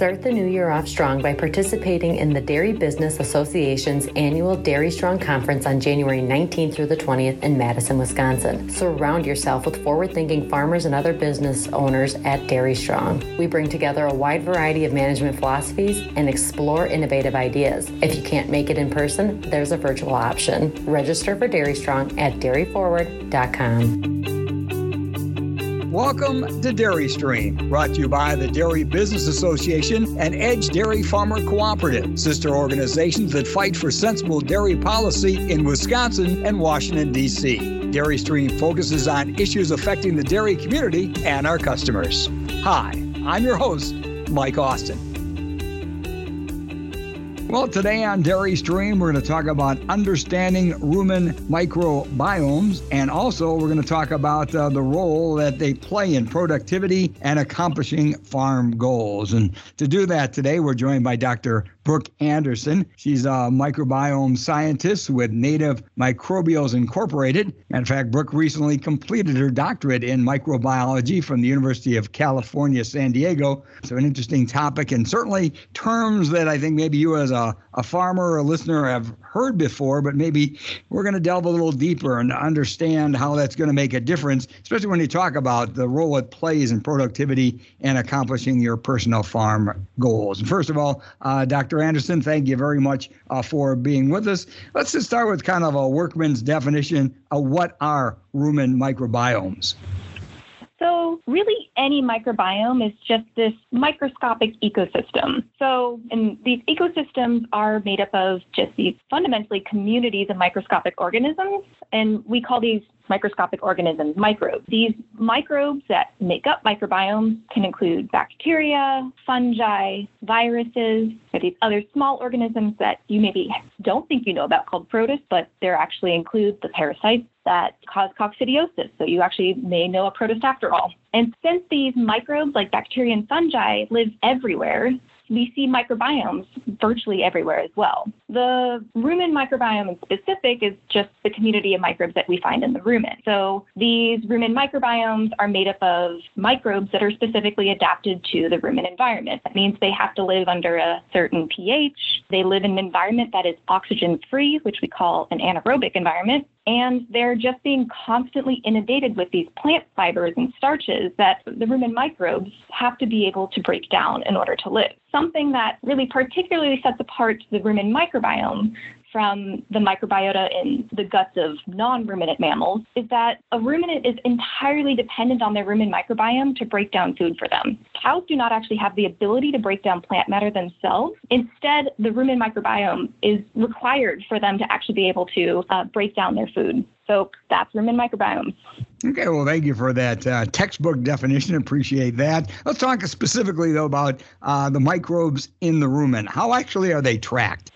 Start the new year off strong by participating in the Dairy Business Association's annual Dairy Strong Conference on January 19th through the 20th in Madison, Wisconsin. Surround yourself with forward thinking farmers and other business owners at Dairy Strong. We bring together a wide variety of management philosophies and explore innovative ideas. If you can't make it in person, there's a virtual option. Register for Dairy Strong at dairyforward.com. Welcome to Dairy Stream, brought to you by the Dairy Business Association and Edge Dairy Farmer Cooperative, sister organizations that fight for sensible dairy policy in Wisconsin and Washington, D.C. Dairy Stream focuses on issues affecting the dairy community and our customers. Hi, I'm your host, Mike Austin. Well, today on Dairy Stream, we're going to talk about understanding rumen microbiomes, and also we're going to talk about uh, the role that they play in productivity and accomplishing farm goals. And to do that today, we're joined by Dr. Brooke Anderson. She's a microbiome scientist with Native Microbials Incorporated. In fact, Brooke recently completed her doctorate in microbiology from the University of California, San Diego. So, an interesting topic, and certainly terms that I think maybe you, as a, a farmer or a listener, have heard before, but maybe we're going to delve a little deeper and understand how that's going to make a difference, especially when you talk about the role it plays in productivity and accomplishing your personal farm goals. First of all, uh, Dr. Anderson, thank you very much uh, for being with us. Let's just start with kind of a workman's definition of what are rumen microbiomes. So, really, any microbiome is just this microscopic ecosystem. So, and these ecosystems are made up of just these fundamentally communities of microscopic organisms, and we call these microscopic organisms microbes. These microbes that make up microbiomes can include bacteria, fungi, viruses, or these other small organisms that you maybe don't think you know about called protists, but they actually include the parasites that cause coccidiosis. So you actually may know a protist after all. And since these microbes like bacteria and fungi live everywhere, we see microbiomes virtually everywhere as well. The rumen microbiome in specific is just the community of microbes that we find in the rumen. So these rumen microbiomes are made up of microbes that are specifically adapted to the rumen environment. That means they have to live under a certain pH. They live in an environment that is oxygen free, which we call an anaerobic environment and they're just being constantly inundated with these plant fibers and starches that the rumen microbes have to be able to break down in order to live. Something that really particularly sets apart the rumen microbiome from the microbiota in the guts of non ruminant mammals is that a ruminant is entirely dependent on their rumen microbiome to break down food for them. Cows do not actually have the ability to break down plant matter themselves. Instead, the rumen microbiome is required for them to actually be able to uh, break down their food. So that's rumen microbiome. Okay, well, thank you for that uh, textbook definition. Appreciate that. Let's talk specifically, though, about uh, the microbes in the rumen. How actually are they tracked?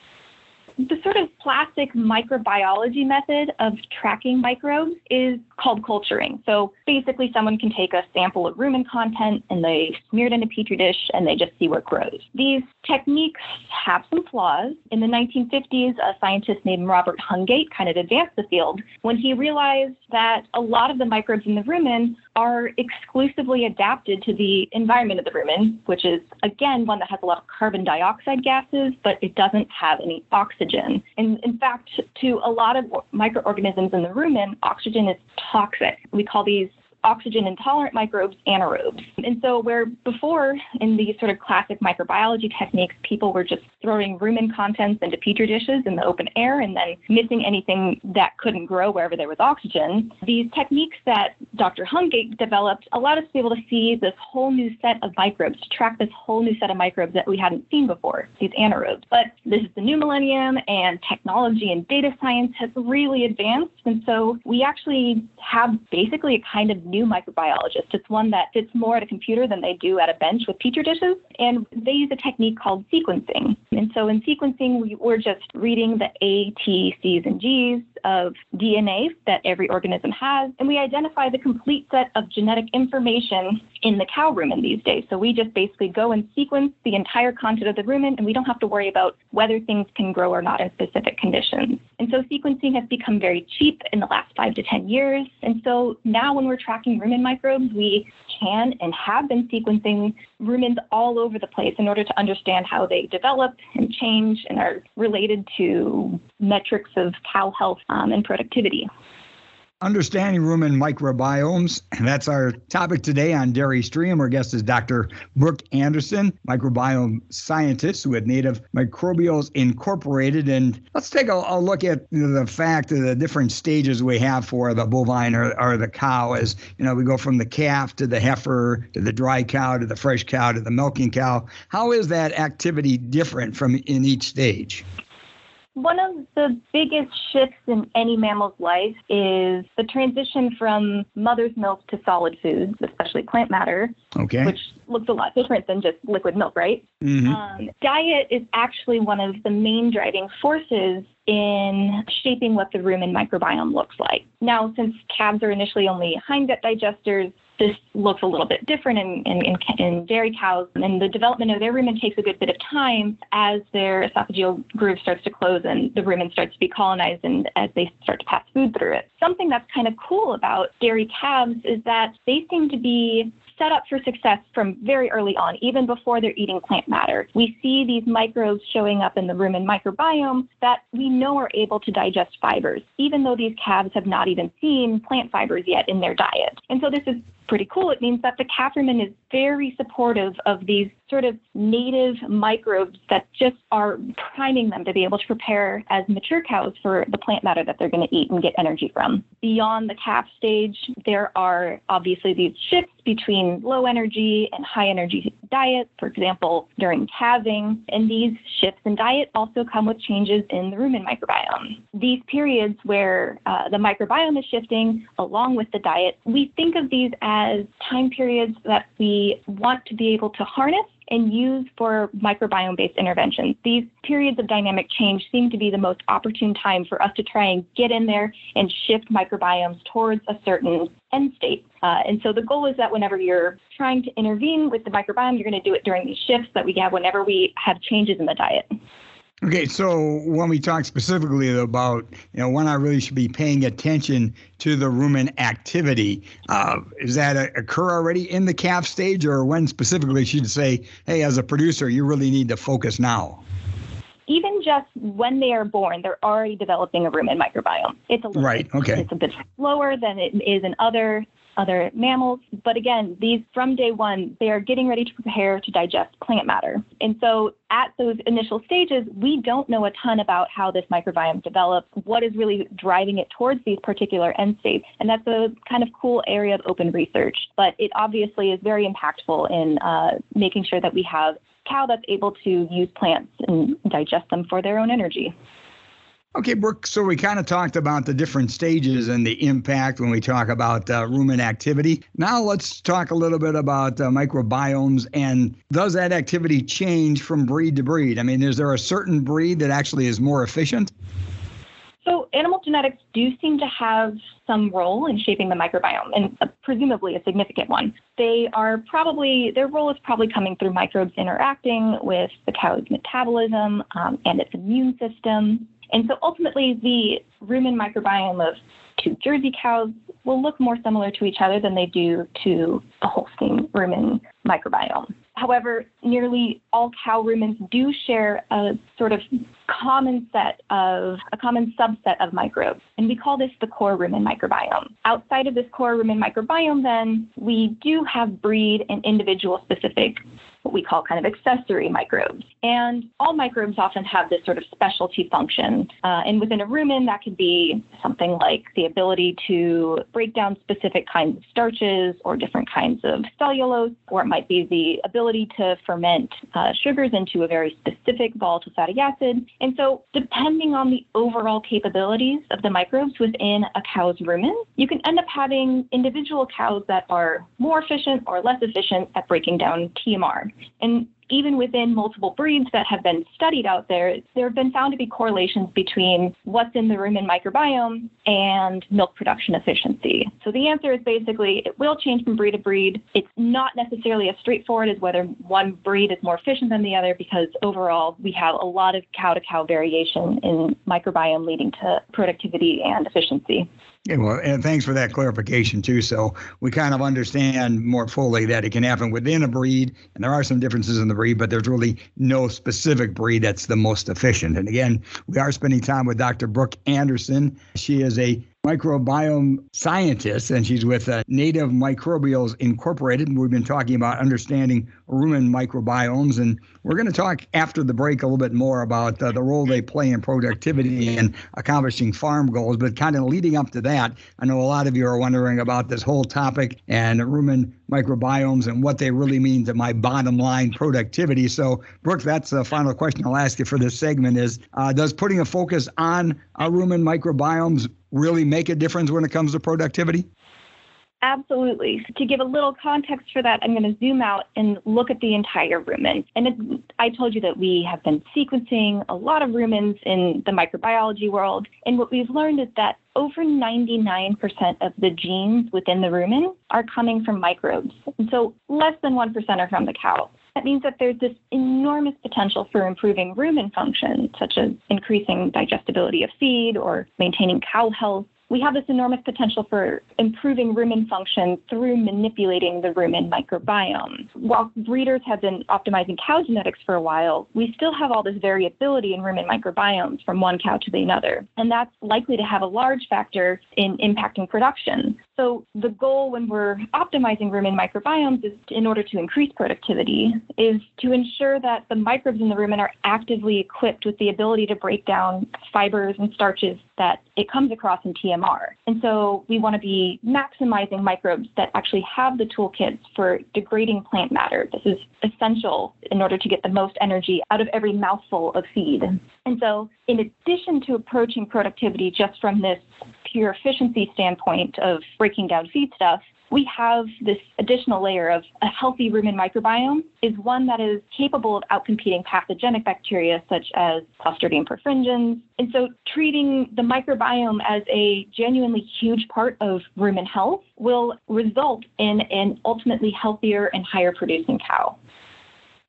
The sort of classic microbiology method of tracking microbes is called culturing. So basically, someone can take a sample of rumen content and they smear it in a petri dish and they just see what grows. These techniques have some flaws. In the 1950s, a scientist named Robert Hungate kind of advanced the field when he realized that a lot of the microbes in the rumen are exclusively adapted to the environment of the rumen, which is, again, one that has a lot of carbon dioxide gases, but it doesn't have any oxygen. And in fact, to a lot of microorganisms in the rumen, oxygen is toxic. We call these oxygen intolerant microbes anaerobes. And so, where before in these sort of classic microbiology techniques, people were just throwing rumen contents into petri dishes in the open air and then missing anything that couldn't grow wherever there was oxygen, these techniques that Dr. Hungate developed allowed us to be able to see this whole new set of microbes, to track this whole new set of microbes that we hadn't seen before, these anaerobes. But this is the new millennium, and technology and data science has really advanced. And so, we actually have basically a kind of new microbiologist. It's one that fits more at a computer than they do at a bench with petri dishes. And they use a technique called sequencing. And so in sequencing, we, we're just reading the A, T, C's, and G's of DNA that every organism has, and we identify the complete set of genetic information in the cow rumen these days. So we just basically go and sequence the entire content of the rumen, and we don't have to worry about whether things can grow or not in specific conditions. And so sequencing has become very cheap in the last five to 10 years. And so now when we're tracking rumen microbes, we can and have been sequencing rumens all over the place in order to understand how they develop and change and are related to metrics of cow health um, and productivity. Understanding rumen microbiomes. And that's our topic today on Dairy Stream. Our guest is Dr. Brooke Anderson, microbiome scientist with Native Microbials Incorporated. And let's take a, a look at the fact of the different stages we have for the bovine or, or the cow. As you know, we go from the calf to the heifer to the dry cow to the fresh cow to the milking cow. How is that activity different from in each stage? One of the biggest shifts in any mammal's life is the transition from mother's milk to solid foods, especially plant matter, okay. which looks a lot different than just liquid milk, right? Mm-hmm. Um, diet is actually one of the main driving forces in shaping what the rumen microbiome looks like. Now, since calves are initially only hindgut digesters, this looks a little bit different in, in, in, dairy cows, and the development of their rumen takes a good bit of time as their esophageal groove starts to close and the rumen starts to be colonized and as they start to pass food through it. Something that's kind of cool about dairy calves is that they seem to be set up for success from very early on, even before they're eating plant matter. We see these microbes showing up in the rumen microbiome that we know are able to digest fibers, even though these calves have not even seen plant fibers yet in their diet. And so this is pretty cool. It means that the calf rumen is very supportive of these sort of native microbes that just are priming them to be able to prepare as mature cows for the plant matter that they're going to eat and get energy from. Beyond the calf stage, there are obviously these shifts between low energy and high energy diets, for example, during calving. And these shifts in diet also come with changes in the rumen microbiome. These periods where uh, the microbiome is shifting along with the diet, we think of these as time periods that we want to be able to harness and use for microbiome based interventions. These periods of dynamic change seem to be the most opportune time for us to try and get in there and shift microbiomes towards a certain end state. Uh, and so the goal is that whenever you're trying to intervene with the microbiome, you're going to do it during these shifts that we have whenever we have changes in the diet. Okay, so when we talk specifically about, you know, when I really should be paying attention to the rumen activity, uh, is that a, occur already in the calf stage, or when specifically should say, hey, as a producer, you really need to focus now? Even just when they are born, they're already developing a rumen microbiome. It's a little right. Bit, okay. It's a bit slower than it is in other other mammals. But again, these from day one, they are getting ready to prepare to digest plant matter. And so at those initial stages, we don't know a ton about how this microbiome develops, what is really driving it towards these particular end states. And that's a kind of cool area of open research. But it obviously is very impactful in uh, making sure that we have cow that's able to use plants and digest them for their own energy. Okay, Brooke, so we kind of talked about the different stages and the impact when we talk about uh, rumen activity. Now let's talk a little bit about uh, microbiomes and does that activity change from breed to breed? I mean, is there a certain breed that actually is more efficient? So, animal genetics do seem to have some role in shaping the microbiome, and uh, presumably a significant one. They are probably, their role is probably coming through microbes interacting with the cow's metabolism um, and its immune system. And so ultimately, the rumen microbiome of two Jersey cows will look more similar to each other than they do to a Holstein rumen microbiome. However, nearly all cow rumens do share a sort of common set of a common subset of microbes, and we call this the core rumen microbiome. Outside of this core rumen microbiome, then we do have breed and individual specific what we call kind of accessory microbes. And all microbes often have this sort of specialty function. Uh, and within a rumen, that could be something like the ability to break down specific kinds of starches or different kinds of cellulose, or it might be the ability to ferment uh, Uh, sugars into a very specific volatile fatty acid. And so, depending on the overall capabilities of the microbes within a cow's rumen, you can end up having individual cows that are more efficient or less efficient at breaking down TMR. And even within multiple breeds that have been studied out there, there have been found to be correlations between what's in the rumen microbiome and milk production efficiency. So the answer is basically it will change from breed to breed. It's not necessarily as straightforward as whether one breed is more efficient than the other because overall we have a lot of cow to cow variation in microbiome leading to productivity and efficiency. Yeah, well, and thanks for that clarification too. So we kind of understand more fully that it can happen within a breed, and there are some differences in the breed, but there's really no specific breed that's the most efficient. And again, we are spending time with Dr. Brooke Anderson. She is a microbiome scientist, and she's with uh, Native Microbials Incorporated. And we've been talking about understanding rumen microbiomes, and we're going to talk after the break a little bit more about uh, the role they play in productivity and accomplishing farm goals. But kind of leading up to that, I know a lot of you are wondering about this whole topic and rumen microbiomes and what they really mean to my bottom line productivity. So, Brooke, that's the final question I'll ask you for this segment: is uh, does putting a focus on uh, rumen microbiomes really make a difference when it comes to productivity? Absolutely. To give a little context for that, I'm going to zoom out and look at the entire rumen. And it, I told you that we have been sequencing a lot of rumens in the microbiology world. And what we've learned is that over 99% of the genes within the rumen are coming from microbes. And so less than 1% are from the cow. That means that there's this enormous potential for improving rumen function, such as increasing digestibility of feed or maintaining cow health we have this enormous potential for improving rumen function through manipulating the rumen microbiome. While breeders have been optimizing cow genetics for a while, we still have all this variability in rumen microbiomes from one cow to the another, and that's likely to have a large factor in impacting production. So the goal when we're optimizing rumen microbiomes is in order to increase productivity is to ensure that the microbes in the rumen are actively equipped with the ability to break down fibers and starches that it comes across in TMR. And so we want to be maximizing microbes that actually have the toolkits for degrading plant matter. This is essential in order to get the most energy out of every mouthful of feed. And so in addition to approaching productivity just from this pure efficiency standpoint of breaking down feedstuff, we have this additional layer of a healthy rumen microbiome is one that is capable of outcompeting pathogenic bacteria such as Clostridium perfringens. And so treating the microbiome as a genuinely huge part of rumen health will result in an ultimately healthier and higher producing cow.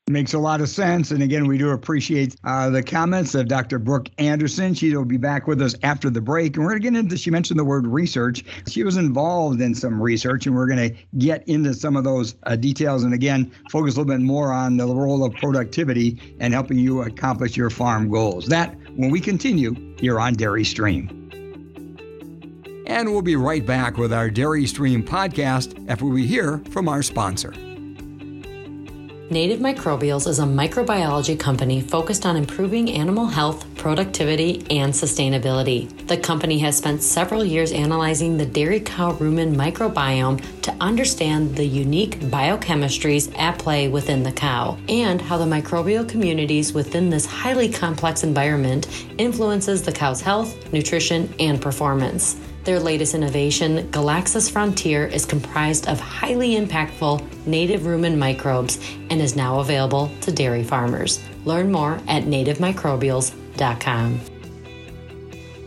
Makes a lot of sense. And again, we do appreciate uh, the comments of Dr. Brooke Anderson. She will be back with us after the break. And we're going to get into, she mentioned the word research. She was involved in some research, and we're going to get into some of those uh, details. And again, focus a little bit more on the role of productivity and helping you accomplish your farm goals. That when we continue here on Dairy Stream. And we'll be right back with our Dairy Stream podcast after we hear from our sponsor. Native Microbials is a microbiology company focused on improving animal health, productivity, and sustainability. The company has spent several years analyzing the dairy cow rumen microbiome to understand the unique biochemistries at play within the cow and how the microbial communities within this highly complex environment influences the cow's health, nutrition, and performance. Their latest innovation, Galaxis Frontier, is comprised of highly impactful native rumen microbes and is now available to dairy farmers. Learn more at nativemicrobials.com.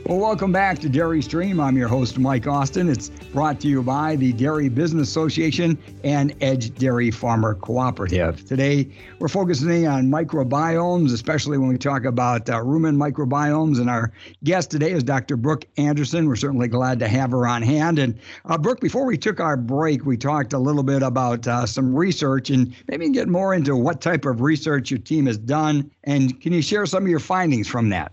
Well, welcome back to Dairy Stream. I'm your host, Mike Austin. It's brought to you by the Dairy Business Association and Edge Dairy Farmer Cooperative. Today, we're focusing on microbiomes, especially when we talk about uh, rumen microbiomes. And our guest today is Dr. Brooke Anderson. We're certainly glad to have her on hand. And uh, Brooke, before we took our break, we talked a little bit about uh, some research and maybe get more into what type of research your team has done. And can you share some of your findings from that?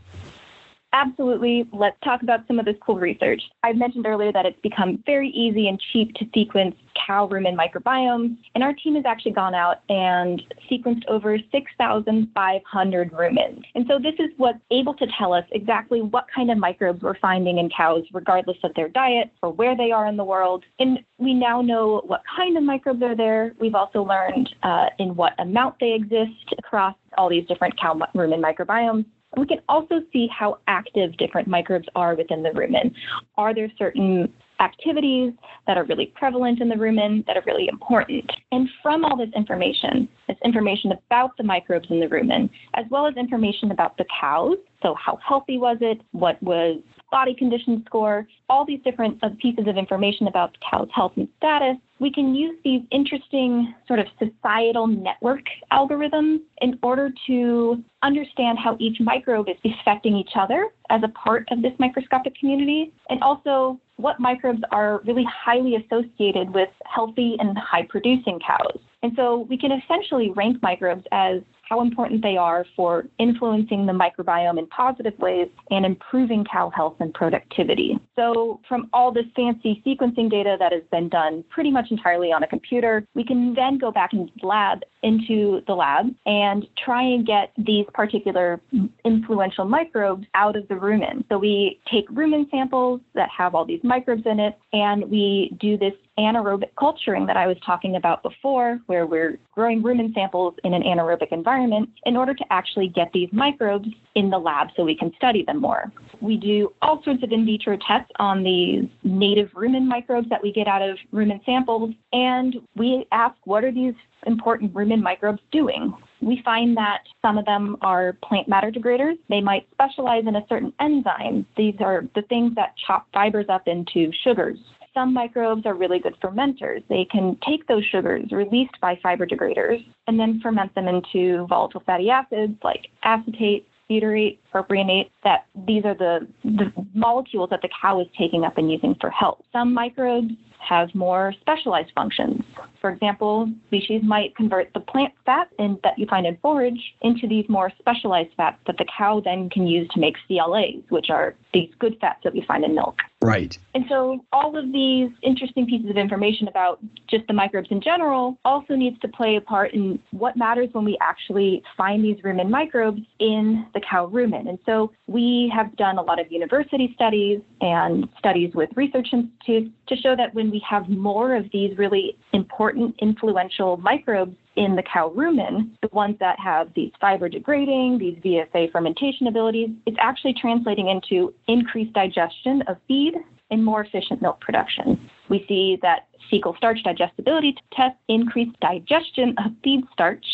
Absolutely. Let's talk about some of this cool research. I mentioned earlier that it's become very easy and cheap to sequence cow rumen microbiomes, and our team has actually gone out and sequenced over 6,500 rumens. And so this is what's able to tell us exactly what kind of microbes we're finding in cows, regardless of their diet or where they are in the world. And we now know what kind of microbes are there. We've also learned uh, in what amount they exist across all these different cow rumen microbiomes. We can also see how active different microbes are within the rumen. Are there certain activities that are really prevalent in the rumen that are really important? And from all this information, this information about the microbes in the rumen, as well as information about the cows. So, how healthy was it? What was body condition score, all these different uh, pieces of information about the cow's health and status, we can use these interesting sort of societal network algorithms in order to understand how each microbe is affecting each other as a part of this microscopic community, and also what microbes are really highly associated with healthy and high producing cows. And so we can essentially rank microbes as how important they are for influencing the microbiome in positive ways and improving cow health and productivity. So, from all this fancy sequencing data that has been done pretty much entirely on a computer, we can then go back and lab into the lab and try and get these particular influential microbes out of the rumen. So, we take rumen samples that have all these microbes in it, and we do this anaerobic culturing that I was talking about before, where we're growing rumen samples in an anaerobic environment in order to actually get these microbes in the lab so we can study them more. We do all sorts of in vitro tests on these native rumen microbes that we get out of rumen samples, and we ask what are these important rumen microbes doing? we find that some of them are plant matter degraders. They might specialize in a certain enzyme. These are the things that chop fibers up into sugars some microbes are really good fermenters. They can take those sugars released by fiber degraders and then ferment them into volatile fatty acids like acetate, butyrate, propionate, that these are the, the molecules that the cow is taking up and using for health. Some microbes have more specialized functions. For example, species might convert the plant fat in, that you find in forage into these more specialized fats that the cow then can use to make CLAs, which are these good fats that we find in milk. Right. And so all of these interesting pieces of information about just the microbes in general also needs to play a part in what matters when we actually find these rumen microbes in the cow rumen. And so we have done a lot of university studies and studies with research institutes to show that when we have more of these really important, influential microbes in the cow rumen, the ones that have these fiber degrading, these VFA fermentation abilities, it's actually translating into increased digestion of feed and more efficient milk production. We see that fecal starch digestibility tests increase digestion of feed starch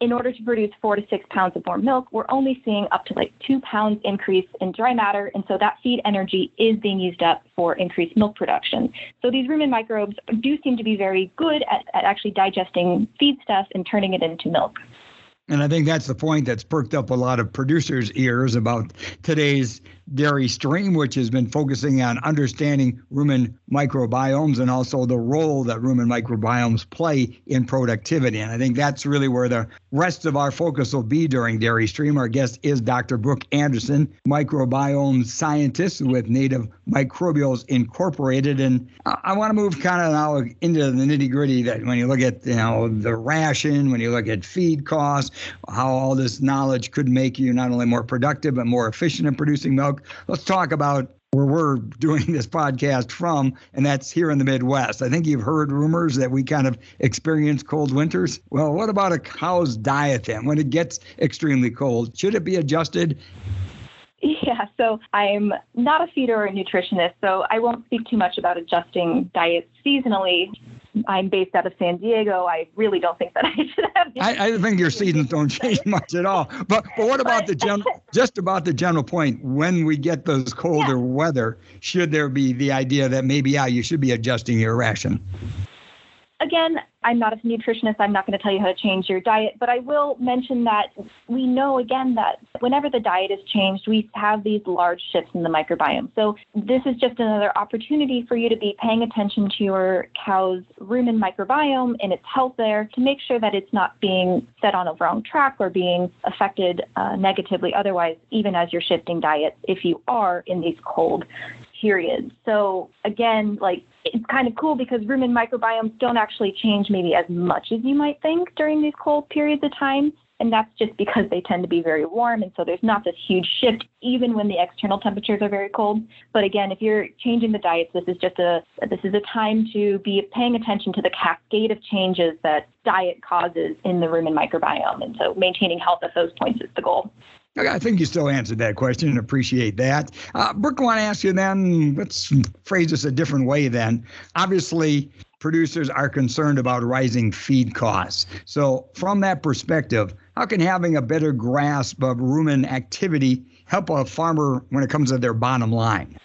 in order to produce four to six pounds of more milk, we're only seeing up to like two pounds increase in dry matter. And so that feed energy is being used up for increased milk production. So these rumen microbes do seem to be very good at, at actually digesting feed stuff and turning it into milk. And I think that's the point that's perked up a lot of producers' ears about today's dairy stream, which has been focusing on understanding rumen microbiomes and also the role that rumen microbiomes play in productivity. And I think that's really where the rest of our focus will be during Dairy Stream. Our guest is Dr. Brooke Anderson, microbiome scientist with Native Microbials Incorporated. And I want to move kind of now into the nitty gritty that when you look at you know the ration, when you look at feed costs, how all this knowledge could make you not only more productive but more efficient in producing milk let's talk about where we're doing this podcast from, and that's here in the Midwest. I think you've heard rumors that we kind of experience cold winters. Well, what about a cow's diet then? When it gets extremely cold, should it be adjusted? Yeah, so I'm not a feeder or a nutritionist, so I won't speak too much about adjusting diets seasonally. I'm based out of San Diego. I really don't think that I should have. I, I think your seasons don't change much at all. But but what about the general? Just about the general point. When we get those colder yeah. weather, should there be the idea that maybe yeah you should be adjusting your ration? Again, I'm not a nutritionist. I'm not going to tell you how to change your diet, but I will mention that we know again that whenever the diet is changed, we have these large shifts in the microbiome. So this is just another opportunity for you to be paying attention to your cow's rumen microbiome and its health there to make sure that it's not being set on a wrong track or being affected uh, negatively otherwise, even as you're shifting diets, if you are in these cold periods. So again, like it's kind of cool because rumen microbiomes don't actually change maybe as much as you might think during these cold periods of time. And that's just because they tend to be very warm. And so there's not this huge shift even when the external temperatures are very cold. But again, if you're changing the diets, this is just a this is a time to be paying attention to the cascade of changes that diet causes in the rumen microbiome. And so maintaining health at those points is the goal. I think you still answered that question and appreciate that. Uh, Brooke, I want to ask you then, let's phrase this a different way then. Obviously, producers are concerned about rising feed costs. So, from that perspective, how can having a better grasp of rumen activity help a farmer when it comes to their bottom line?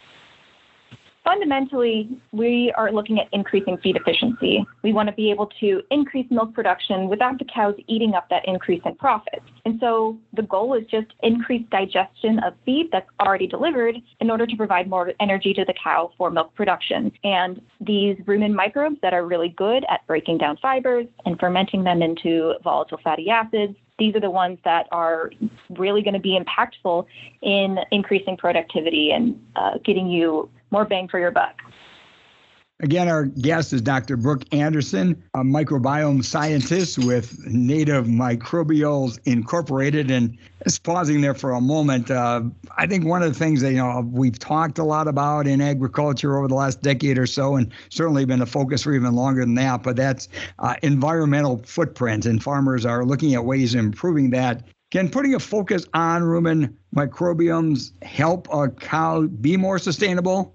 Fundamentally, we are looking at increasing feed efficiency. We want to be able to increase milk production without the cows eating up that increase in profits. And so the goal is just increased digestion of feed that's already delivered in order to provide more energy to the cow for milk production. And these rumen microbes that are really good at breaking down fibers and fermenting them into volatile fatty acids these are the ones that are really going to be impactful in increasing productivity and uh, getting you more bang for your buck. Again, our guest is Dr. Brooke Anderson, a microbiome scientist with Native Microbials Incorporated. And just pausing there for a moment, uh, I think one of the things that you know we've talked a lot about in agriculture over the last decade or so, and certainly been a focus for even longer than that, but that's uh, environmental footprint, and farmers are looking at ways of improving that. Can putting a focus on rumen microbiomes help a cow be more sustainable?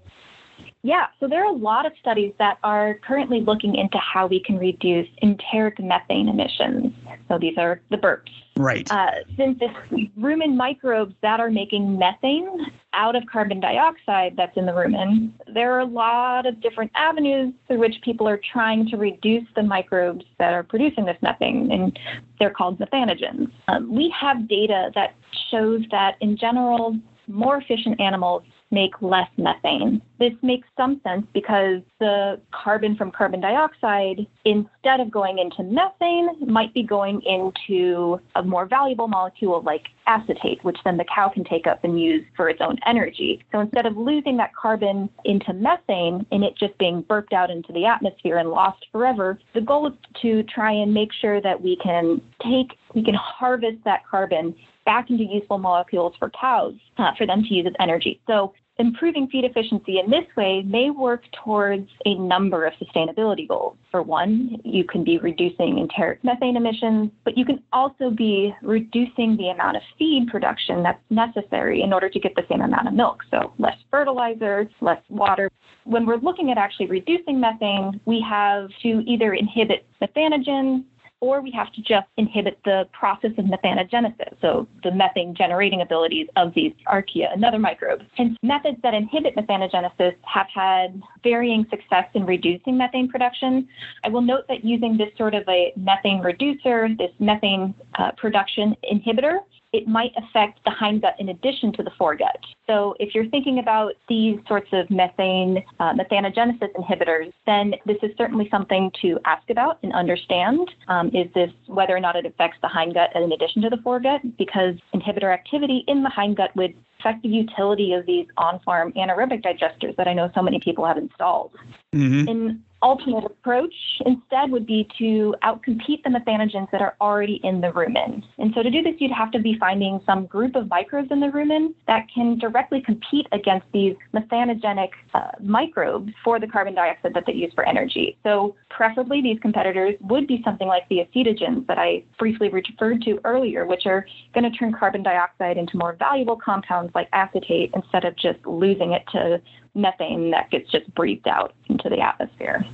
Yeah, so there are a lot of studies that are currently looking into how we can reduce enteric methane emissions. So these are the burps. Right. Uh, since it's rumen microbes that are making methane out of carbon dioxide that's in the rumen, there are a lot of different avenues through which people are trying to reduce the microbes that are producing this methane, and they're called methanogens. Um, we have data that shows that in general, more efficient animals make less methane. This makes some sense because the carbon from carbon dioxide, instead of going into methane, might be going into a more valuable molecule like acetate, which then the cow can take up and use for its own energy. So instead of losing that carbon into methane and it just being burped out into the atmosphere and lost forever, the goal is to try and make sure that we can take, we can harvest that carbon back into useful molecules for cows uh, for them to use as energy. So improving feed efficiency in this way may work towards a number of sustainability goals. For one, you can be reducing enteric methane emissions, but you can also be reducing the amount of feed production that's necessary in order to get the same amount of milk. So less fertilizer, less water. When we're looking at actually reducing methane, we have to either inhibit methanogens or we have to just inhibit the process of methanogenesis, so the methane generating abilities of these archaea and other microbes. And methods that inhibit methanogenesis have had varying success in reducing methane production. I will note that using this sort of a methane reducer, this methane uh, production inhibitor, it might affect the hindgut in addition to the foregut. So if you're thinking about these sorts of methane uh, methanogenesis inhibitors, then this is certainly something to ask about and understand. Um, is this whether or not it affects the hindgut in addition to the foregut? Because inhibitor activity in the hindgut would affect the utility of these on-farm anaerobic digesters that I know so many people have installed. Mm-hmm. In alternate approach instead would be to outcompete the methanogens that are already in the rumen. And so to do this, you'd have to be finding some group of microbes in the rumen that can directly compete against these methanogenic uh, microbes for the carbon dioxide that they use for energy. So preferably these competitors would be something like the acetogens that I briefly referred to earlier, which are going to turn carbon dioxide into more valuable compounds like acetate instead of just losing it to methane that gets just breathed out into the atmosphere.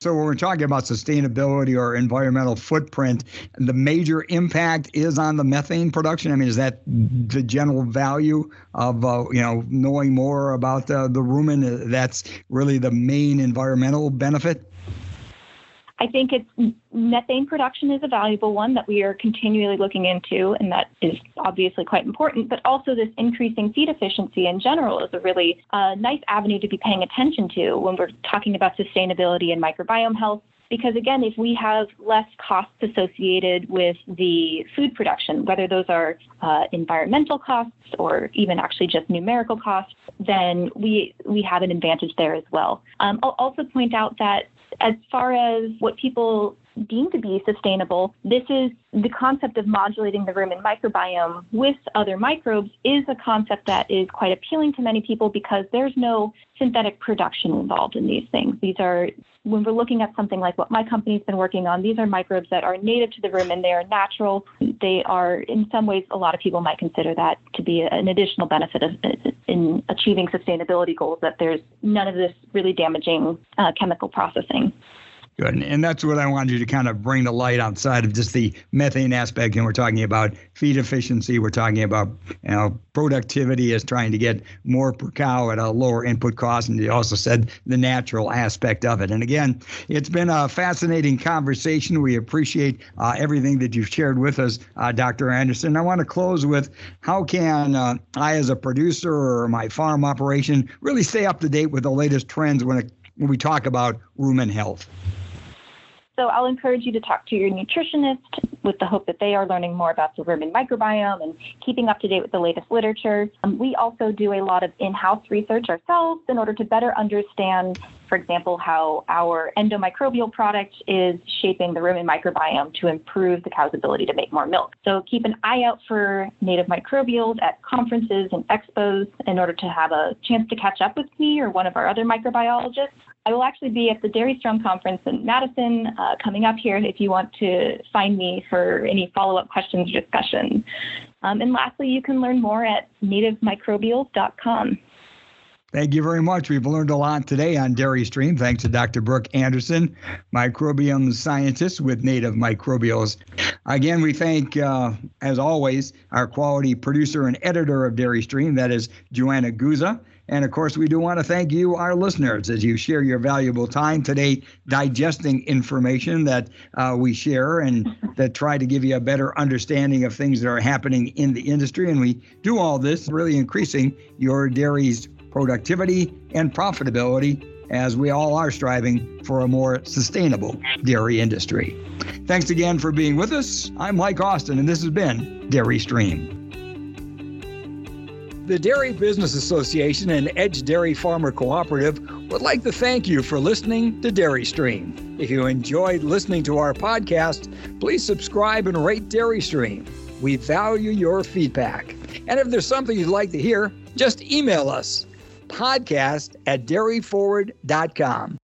So, when we're talking about sustainability or environmental footprint, the major impact is on the methane production. I mean, is that the general value of uh, you know knowing more about uh, the rumen? That's really the main environmental benefit. I think it's methane production is a valuable one that we are continually looking into, and that is obviously quite important. But also, this increasing feed efficiency in general is a really uh, nice avenue to be paying attention to when we're talking about sustainability and microbiome health. Because again, if we have less costs associated with the food production, whether those are uh, environmental costs or even actually just numerical costs, then we we have an advantage there as well. Um, I'll also point out that as far as what people deemed to be sustainable, this is the concept of modulating the rumen microbiome with other microbes is a concept that is quite appealing to many people because there's no synthetic production involved in these things. These are, when we're looking at something like what my company's been working on, these are microbes that are native to the rumen. They are natural. They are, in some ways, a lot of people might consider that to be an additional benefit of, in achieving sustainability goals, that there's none of this really damaging uh, chemical processing. Good. And that's what I wanted you to kind of bring the light outside of just the methane aspect. And we're talking about feed efficiency. We're talking about you know, productivity as trying to get more per cow at a lower input cost. And you also said the natural aspect of it. And again, it's been a fascinating conversation. We appreciate uh, everything that you've shared with us, uh, Dr. Anderson. I want to close with how can uh, I, as a producer or my farm operation, really stay up to date with the latest trends when, it, when we talk about rumen health? So I'll encourage you to talk to your nutritionist with the hope that they are learning more about the rumen microbiome and keeping up to date with the latest literature. Um, we also do a lot of in-house research ourselves in order to better understand, for example, how our endomicrobial product is shaping the rumen microbiome to improve the cow's ability to make more milk. So keep an eye out for native microbials at conferences and expos in order to have a chance to catch up with me or one of our other microbiologists. I will actually be at the Dairy Strong Conference in Madison uh, coming up here if you want to find me for any follow up questions or discussion. Um, and lastly, you can learn more at nativemicrobials.com. Thank you very much. We've learned a lot today on Dairy Stream. Thanks to Dr. Brooke Anderson, microbiome scientist with Native Microbials. Again, we thank, uh, as always, our quality producer and editor of Dairy Stream, that is Joanna Guza. And of course, we do want to thank you, our listeners, as you share your valuable time today digesting information that uh, we share and that try to give you a better understanding of things that are happening in the industry. And we do all this really increasing your dairy's productivity and profitability as we all are striving for a more sustainable dairy industry. Thanks again for being with us. I'm Mike Austin, and this has been Dairy Stream. The Dairy Business Association and Edge Dairy Farmer Cooperative would like to thank you for listening to Dairy Stream. If you enjoyed listening to our podcast, please subscribe and rate Dairy Stream. We value your feedback. And if there's something you'd like to hear, just email us podcast at dairyforward.com.